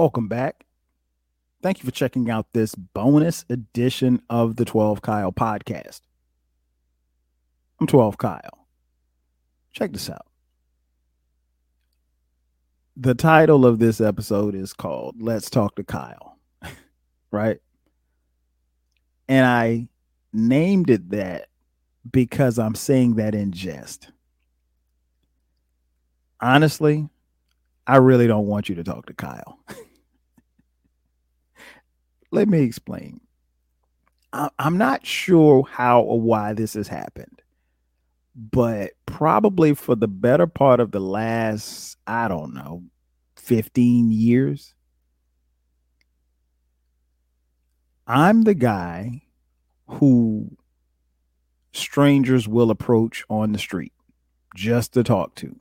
Welcome back. Thank you for checking out this bonus edition of the 12 Kyle podcast. I'm 12 Kyle. Check this out. The title of this episode is called Let's Talk to Kyle, right? And I named it that because I'm saying that in jest. Honestly, I really don't want you to talk to Kyle. Let me explain. I'm not sure how or why this has happened, but probably for the better part of the last, I don't know, 15 years, I'm the guy who strangers will approach on the street just to talk to.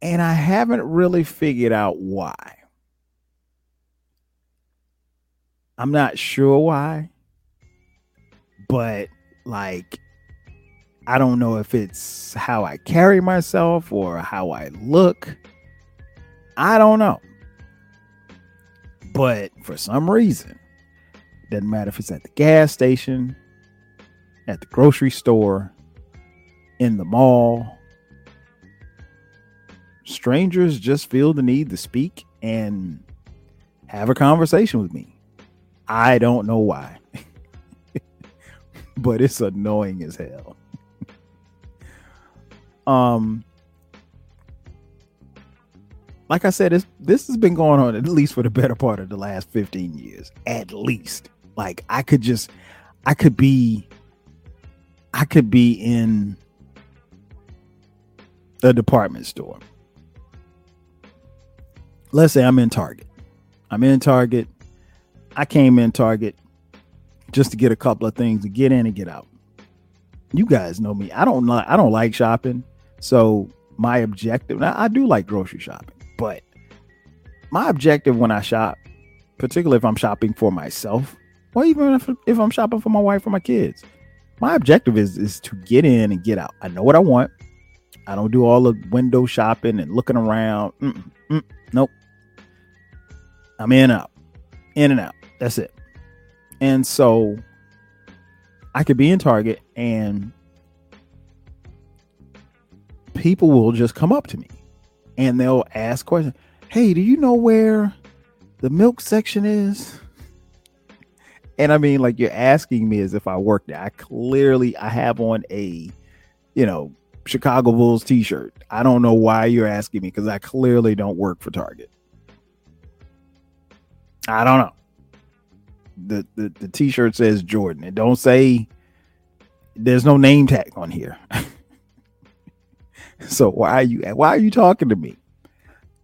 And I haven't really figured out why. I'm not sure why, but like, I don't know if it's how I carry myself or how I look. I don't know. But for some reason, doesn't matter if it's at the gas station, at the grocery store, in the mall, strangers just feel the need to speak and have a conversation with me. I don't know why, but it's annoying as hell. um, like I said, this this has been going on at least for the better part of the last 15 years, at least. Like I could just, I could be, I could be in a department store let's say I'm in Target. I'm in Target. I came in Target just to get a couple of things to get in and get out. You guys know me. I don't like I don't like shopping. So my objective now I do like grocery shopping, but my objective when I shop, particularly if I'm shopping for myself, or even if, if I'm shopping for my wife or my kids, my objective is is to get in and get out. I know what I want. I don't do all the window shopping and looking around. Mm-mm, mm, nope. I'm in out, in and out. That's it. And so I could be in Target and people will just come up to me and they'll ask questions. Hey, do you know where the milk section is? And I mean, like you're asking me as if I work there. I clearly I have on a, you know, Chicago Bulls t-shirt. I don't know why you're asking me because I clearly don't work for Target. I don't know. The, the the t-shirt says Jordan. It don't say there's no name tag on here. so why are you why are you talking to me?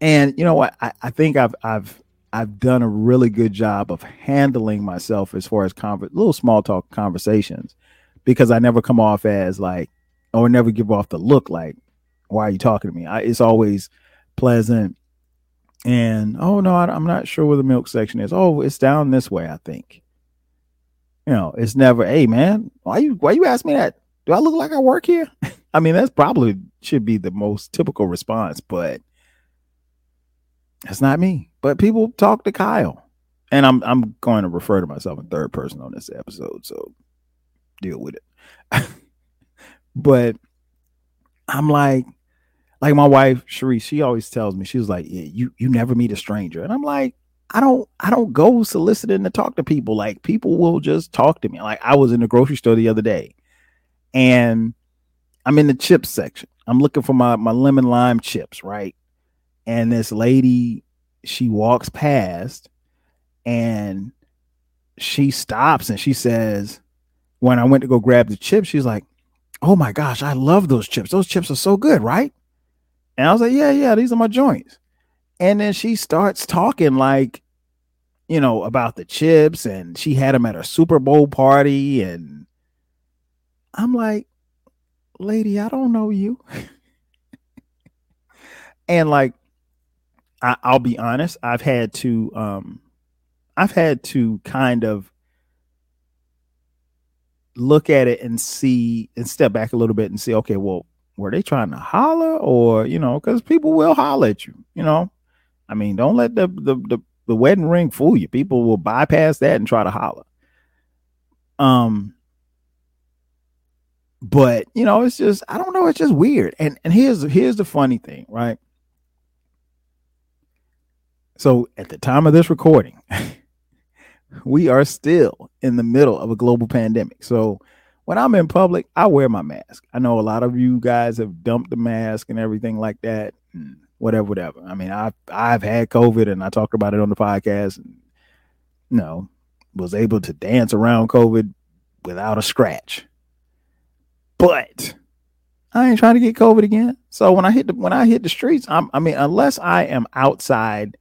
And you know what? I, I think I've I've I've done a really good job of handling myself as far as conver- little small talk conversations because I never come off as like or never give off the look like why are you talking to me? I, it's always pleasant and oh no, I, am not sure where the milk section is. Oh, it's down this way, I think. You know, it's never, hey man, why you why you ask me that? Do I look like I work here? I mean, that's probably should be the most typical response, but that's not me. But people talk to Kyle. And I'm I'm going to refer to myself in third person on this episode, so deal with it. but I'm like, like my wife Sharice, she always tells me she's like, yeah, you you never meet a stranger, and I'm like, I don't I don't go soliciting to talk to people. Like people will just talk to me. Like I was in the grocery store the other day, and I'm in the chips section. I'm looking for my my lemon lime chips, right? And this lady, she walks past, and she stops and she says, when I went to go grab the chips, she's like, "Oh my gosh, I love those chips. Those chips are so good, right?" And I was like, yeah, yeah, these are my joints. And then she starts talking like, you know, about the chips and she had them at a Super Bowl party. And I'm like, lady, I don't know you. and like, I, I'll be honest, I've had to, um, I've had to kind of look at it and see and step back a little bit and see, okay, well, were they trying to holler or you know because people will holler at you you know I mean, don't let the the the, the wedding ring fool you. People will bypass that and try to holler. Um, but you know, it's just I don't know, it's just weird. And and here's here's the funny thing, right? So at the time of this recording, we are still in the middle of a global pandemic. So when I'm in public, I wear my mask. I know a lot of you guys have dumped the mask and everything like that. Whatever, whatever. I mean, I've I've had COVID and I talked about it on the podcast. And, you know, was able to dance around COVID without a scratch. But I ain't trying to get COVID again. So when I hit the when I hit the streets, I'm, I mean, unless I am outside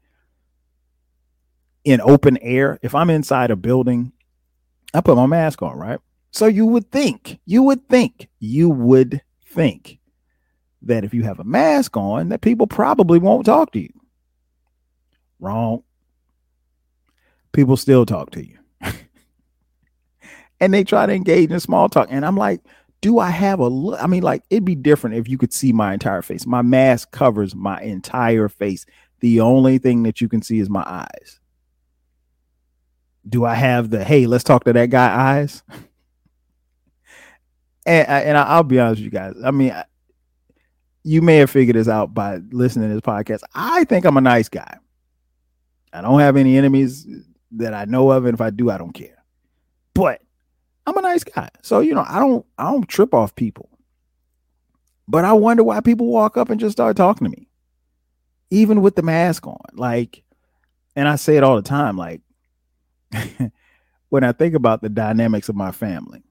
in open air, if I'm inside a building, I put my mask on, right? So you would think, you would think, you would think that if you have a mask on, that people probably won't talk to you. Wrong. People still talk to you. and they try to engage in small talk. And I'm like, do I have a look? I mean, like, it'd be different if you could see my entire face. My mask covers my entire face. The only thing that you can see is my eyes. Do I have the hey, let's talk to that guy eyes? and and I'll be honest with you guys. I mean, you may have figured this out by listening to this podcast. I think I'm a nice guy. I don't have any enemies that I know of, and if I do, I don't care. But I'm a nice guy, so you know I don't I don't trip off people. But I wonder why people walk up and just start talking to me, even with the mask on. Like, and I say it all the time. Like, when I think about the dynamics of my family,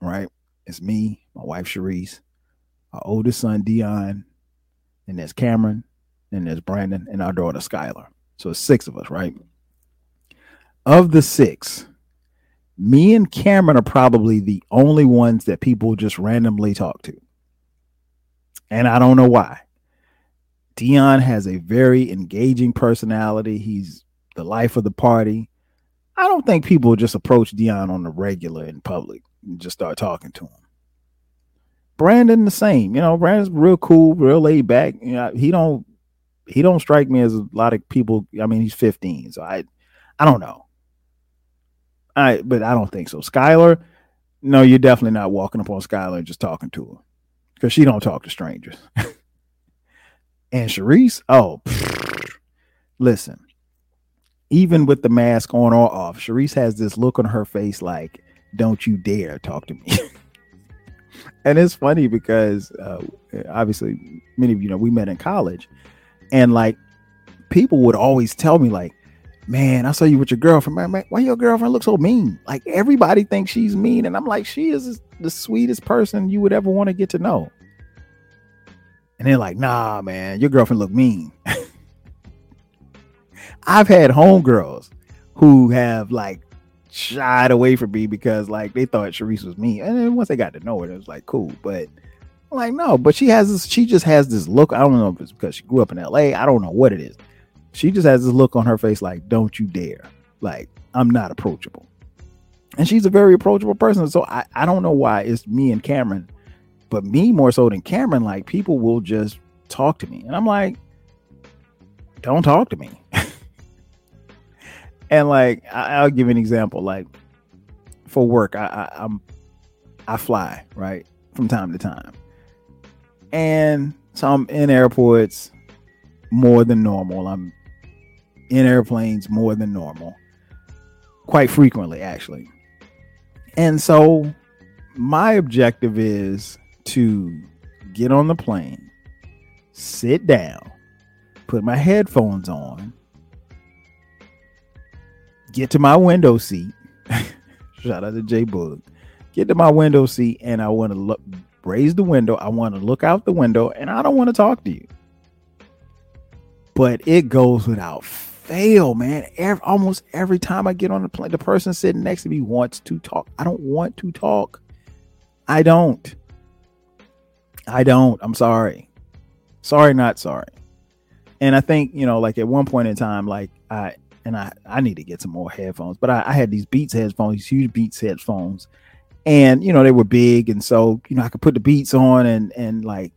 right? It's me, my wife Sharice, our oldest son Dion, and there's Cameron, and there's Brandon, and our daughter Skylar. So it's six of us, right? Of the six, me and Cameron are probably the only ones that people just randomly talk to. And I don't know why. Dion has a very engaging personality. He's the life of the party. I don't think people just approach Dion on the regular in public and just start talking to him. Brandon the same. You know, Brandon's real cool, real laid back. You know, he don't he don't strike me as a lot of people. I mean, he's 15, so I I don't know. I but I don't think so. Skylar, no, you're definitely not walking up on Skylar and just talking to her because she don't talk to strangers. and Sharice, oh, pfft, listen, even with the mask on or off, Sharice has this look on her face like, "Don't you dare talk to me." and it's funny because uh, obviously many of you know we met in college, and like people would always tell me like, "Man, I saw you with your girlfriend. Man, man, why your girlfriend look so mean?" Like everybody thinks she's mean, and I'm like, she is the sweetest person you would ever want to get to know. And they're like, "Nah, man, your girlfriend look mean." I've had homegirls who have like shied away from me because like they thought Sharice was me. And then once they got to know her, it was like cool. But I'm like, no, but she has this, she just has this look. I don't know if it's because she grew up in LA. I don't know what it is. She just has this look on her face like, don't you dare. Like, I'm not approachable. And she's a very approachable person. So I, I don't know why it's me and Cameron, but me more so than Cameron, like people will just talk to me. And I'm like, don't talk to me. And like I, will give an example. Like for work, I, I I'm I fly right from time to time, and so I'm in airports more than normal. I'm in airplanes more than normal, quite frequently actually. And so my objective is to get on the plane, sit down, put my headphones on, get to my window seat. Shout out to J Bug. Get to my window seat, and I want to look, raise the window. I want to look out the window, and I don't want to talk to you. But it goes without fail, man. Every, almost every time I get on the plane, the person sitting next to me wants to talk. I don't want to talk. I don't. I don't. I'm sorry. Sorry, not sorry. And I think, you know, like at one point in time, like I and I, I need to get some more headphones. But I, I had these Beats headphones, these huge Beats headphones, and you know they were big, and so you know I could put the Beats on, and and like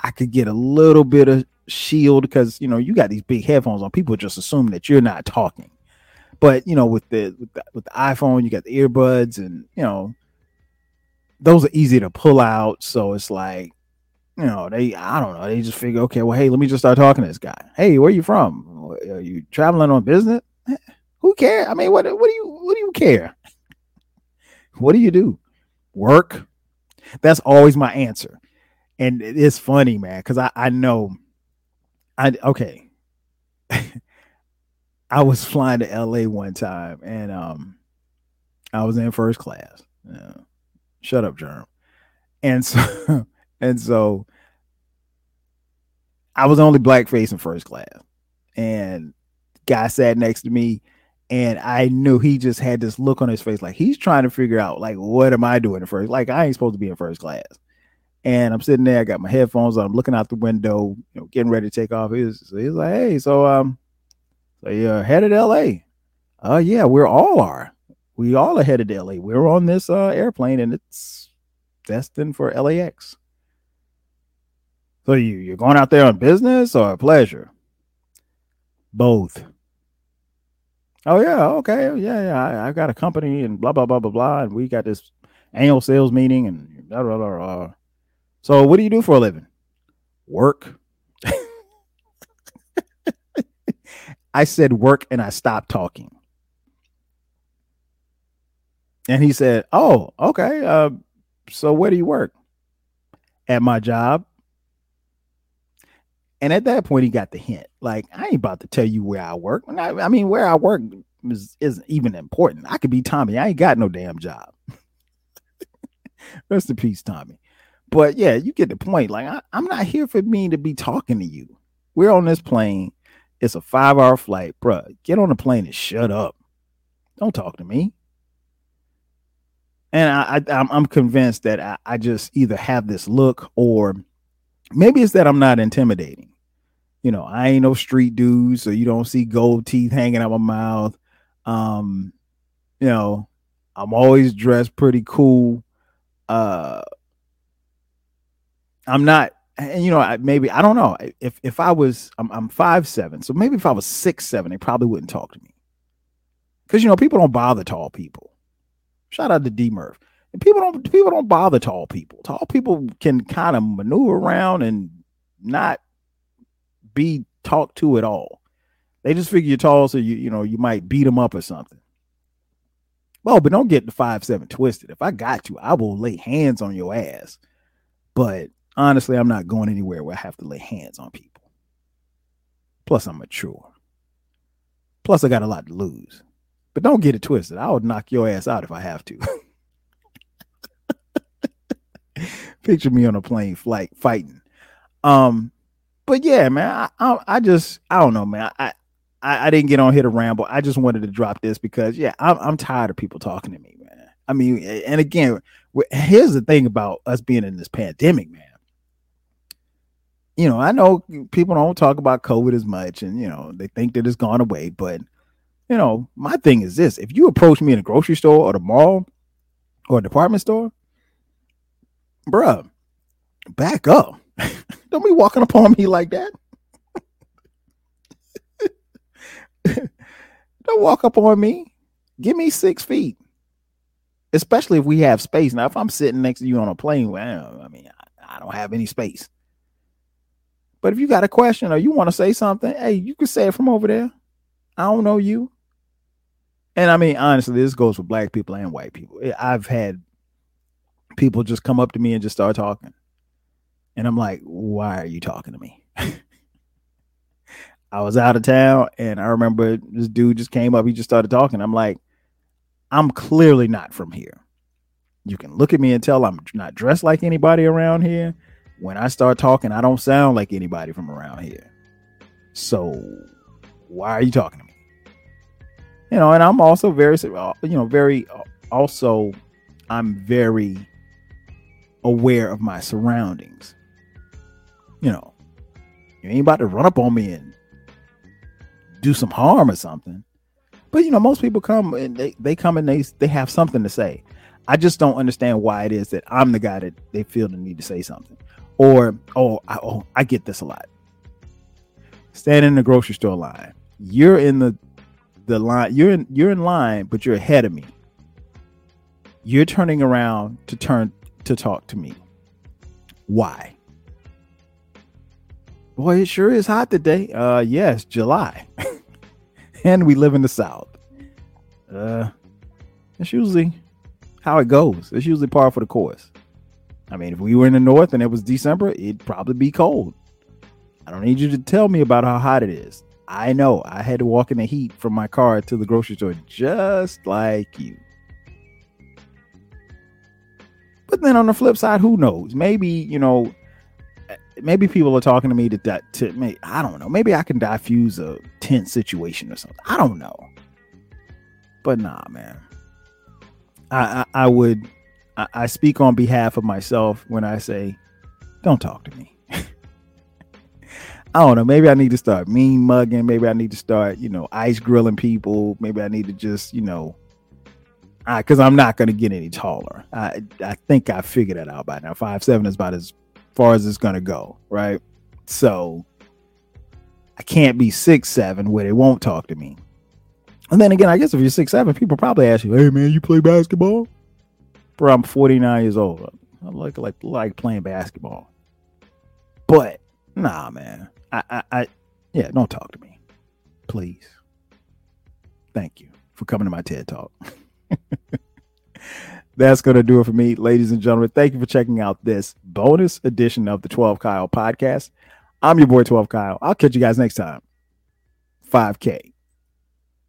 I could get a little bit of shield because you know you got these big headphones on. People just assume that you're not talking. But you know, with the with the, with the iPhone, you got the earbuds, and you know, those are easy to pull out. So it's like, you know, they I don't know, they just figure, okay, well, hey, let me just start talking to this guy. Hey, where are you from? Are you traveling on business? Who cares? I mean, what what do you what do you care? what do you do? Work. That's always my answer. And it's funny, man, because I, I know I okay. I was flying to LA one time and um I was in first class. Yeah. Shut up, Germ. And so and so I was only black face in first class. And guy sat next to me and I knew he just had this look on his face like he's trying to figure out like what am I doing in first? Like I ain't supposed to be in first class. And I'm sitting there, I got my headphones on, I'm looking out the window, you know, getting ready to take off. He's he's like, hey, so um so you're headed to LA. Uh yeah, we're all are. We all are headed to LA. We're on this uh airplane and it's destined for LAX. So you you're going out there on business or pleasure? Both. Oh yeah, okay, yeah, yeah. I, I got a company and blah blah blah blah blah, and we got this annual sales meeting and blah blah blah. blah. So what do you do for a living? Work. I said work and I stopped talking. And he said, Oh, okay. Uh, so where do you work? At my job. And at that point, he got the hint. Like, I ain't about to tell you where I work. I, I mean, where I work is, isn't even important. I could be Tommy. I ain't got no damn job. Rest in peace, Tommy. But yeah, you get the point. Like, I, I'm not here for me to be talking to you. We're on this plane. It's a five hour flight. Bruh, get on the plane and shut up. Don't talk to me. And I, I I'm, I'm convinced that I, I just either have this look or maybe it's that I'm not intimidating. You know, I ain't no street dude, so you don't see gold teeth hanging out my mouth. Um, you know, I'm always dressed pretty cool. Uh I'm not and you know, I, maybe I don't know if if I was I'm, I'm five seven, so maybe if I was six seven, they probably wouldn't talk to me because you know people don't bother tall people. Shout out to D Murph. People don't people don't bother tall people. Tall people can kind of maneuver around and not be talked to at all. They just figure you're tall, so you you know you might beat them up or something. Well, but don't get the five seven twisted. If I got you, I will lay hands on your ass. But honestly, I'm not going anywhere where I have to lay hands on people. Plus, I'm mature. Plus, I got a lot to lose. But don't get it twisted. I would knock your ass out if I have to. Picture me on a plane flight fighting. Um, but yeah, man, I, I, I just I don't know, man. I, I I didn't get on here to ramble. I just wanted to drop this because yeah, I'm I'm tired of people talking to me, man. I mean, and again, here's the thing about us being in this pandemic, man you know, I know people don't talk about COVID as much and, you know, they think that it's gone away. But, you know, my thing is this if you approach me in a grocery store or the mall or a department store, bruh, back up. don't be walking upon me like that. don't walk up on me. Give me six feet. Especially if we have space. Now, if I'm sitting next to you on a plane, well, I mean, I, I don't have any space. But if you got a question or you want to say something, hey, you can say it from over there. I don't know you. And I mean, honestly, this goes for black people and white people. I've had people just come up to me and just start talking. And I'm like, why are you talking to me? I was out of town and I remember this dude just came up. He just started talking. I'm like, I'm clearly not from here. You can look at me and tell I'm not dressed like anybody around here when I start talking, I don't sound like anybody from around here. So why are you talking to me? You know, and I'm also very, uh, you know, very, uh, also, I'm very aware of my surroundings. You know, you ain't about to run up on me and do some harm or something. But you know, most people come and they, they come and they they have something to say. I just don't understand why it is that I'm the guy that they feel the need to say something. Or, oh, I, oh, I get this a lot. standing in the grocery store line. You're in the the line. You're in you're in line, but you're ahead of me. You're turning around to turn to talk to me. Why? Boy, it sure is hot today. Uh yes, July. and we live in the South. Uh it's usually how it goes. It's usually par for the course. I mean, if we were in the north and it was December, it'd probably be cold. I don't need you to tell me about how hot it is. I know I had to walk in the heat from my car to the grocery store just like you. But then on the flip side, who knows? Maybe, you know, maybe people are talking to me to that to me. I don't know. Maybe I can diffuse a tense situation or something. I don't know. But nah, man. I I, I would I, I speak on behalf of myself when I say, don't talk to me. I don't know. Maybe I need to start mean mugging. Maybe I need to start, you know, ice grilling people. Maybe I need to just, you know, because I'm not going to get any taller. I I think I figured that out by now. Five seven is about as far as it's to go, right? So I can't be six seven where they won't talk to me. And then again, I guess if you're six seven, people probably ask you, "Hey man, you play basketball?" Bro, I'm 49 years old. I like like like playing basketball. But nah, man. I, I, I yeah, don't talk to me. Please. Thank you for coming to my TED Talk. That's going to do it for me, ladies and gentlemen. Thank you for checking out this bonus edition of the 12 Kyle podcast. I'm your boy, 12 Kyle. I'll catch you guys next time. 5K.